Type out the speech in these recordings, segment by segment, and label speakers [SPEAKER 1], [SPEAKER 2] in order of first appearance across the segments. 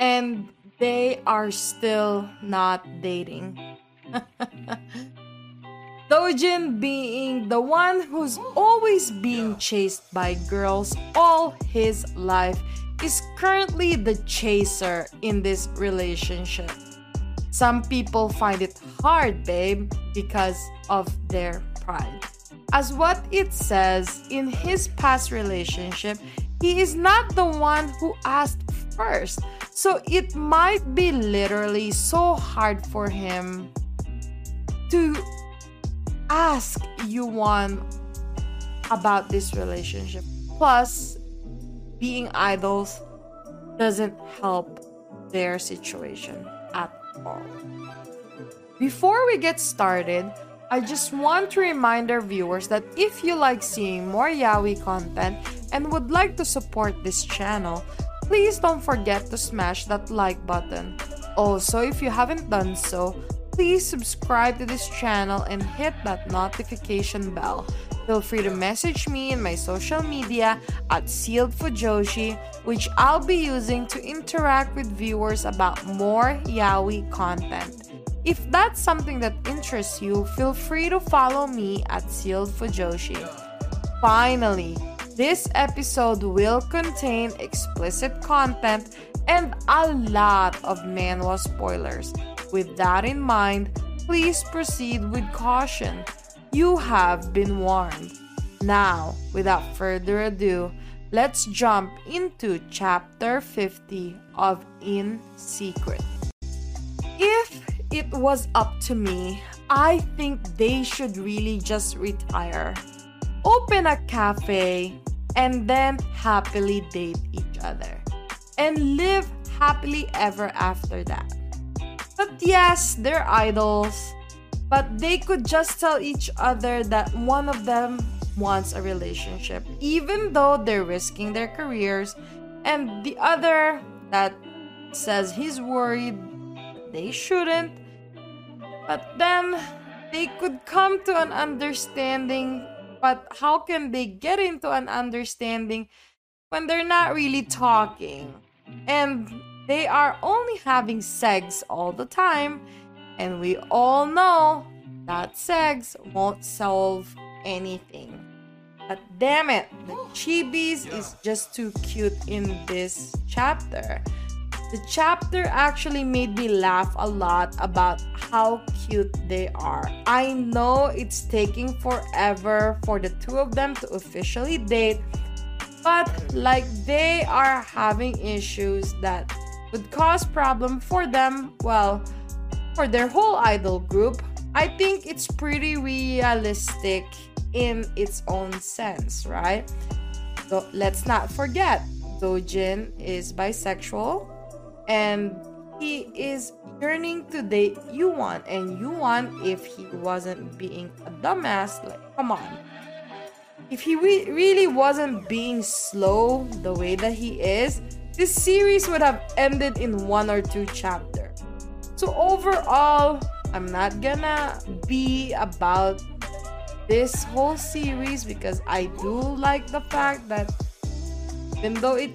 [SPEAKER 1] and they are still not dating. Dojin being the one who's always being chased by girls all his life is currently the chaser in this relationship. Some people find it hard, babe, because of their pride. As what it says in his past relationship, he is not the one who asked first. So it might be literally so hard for him to ask Yuwon about this relationship. Plus, being idols doesn't help their situation at all. Before we get started, I just want to remind our viewers that if you like seeing more Yaoi content and would like to support this channel, please don't forget to smash that like button. Also, if you haven't done so, please subscribe to this channel and hit that notification bell. Feel free to message me in my social media at Sealed Fujoshi, which I'll be using to interact with viewers about more Yaoi content. If that's something that interests you, feel free to follow me at Sealed Fujoshi. Finally, this episode will contain explicit content and a lot of manhwa spoilers. With that in mind, please proceed with caution. You have been warned. Now, without further ado, let's jump into chapter 50 of In Secret. If it was up to me, I think they should really just retire. Open a cafe and then happily date each other. And live happily ever after that. But yes, they're idols but they could just tell each other that one of them wants a relationship, even though they're risking their careers, and the other that says he's worried they shouldn't. But then they could come to an understanding, but how can they get into an understanding when they're not really talking? And they are only having sex all the time and we all know that sex won't solve anything. But damn it, the chibis is just too cute in this chapter. The chapter actually made me laugh a lot about how cute they are. I know it's taking forever for the two of them to officially date, but like they are having issues that would cause problem for them, well, for their whole idol group, I think it's pretty realistic in its own sense, right? So let's not forget, Dojin is bisexual and he is yearning to date Yuwon. And Yuwon, if he wasn't being a dumbass, like, come on. If he re- really wasn't being slow the way that he is, this series would have ended in one or two chapters. So overall, I'm not gonna be about this whole series because I do like the fact that even though it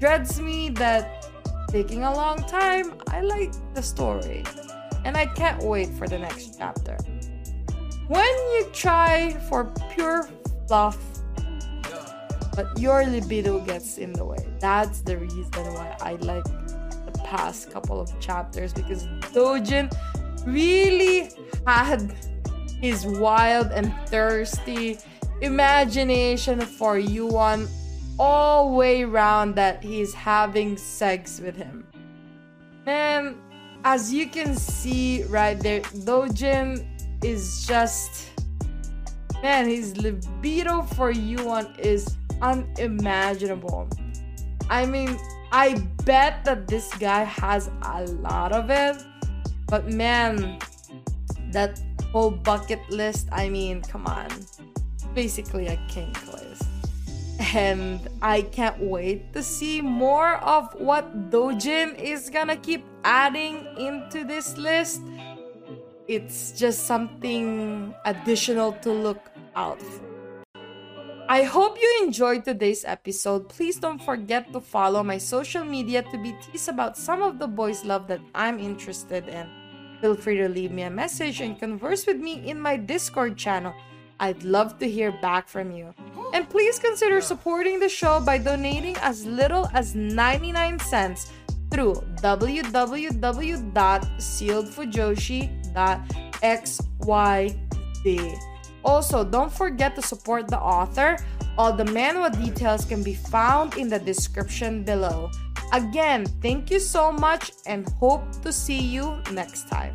[SPEAKER 1] dreads me that taking a long time, I like the story. And I can't wait for the next chapter. When you try for pure fluff, but your libido gets in the way, that's the reason why I like the past couple of chapters because Dojin really had his wild and thirsty imagination for Yuwon all way round that he's having sex with him. And as you can see right there, Dojin is just man, his libido for Yuwon is unimaginable. I mean, I bet that this guy has a lot of it. But man, that whole bucket list, I mean, come on. Basically a kink list. And I can't wait to see more of what Dojin is gonna keep adding into this list. It's just something additional to look out for. I hope you enjoyed today's episode. Please don't forget to follow my social media to be teased about some of the boys' love that I'm interested in. Feel free to leave me a message and converse with me in my Discord channel. I'd love to hear back from you. And please consider supporting the show by donating as little as 99 cents through www.sealedfujoshi.xyz. Also, don't forget to support the author. All the manual details can be found in the description below. Again, thank you so much and hope to see you next time.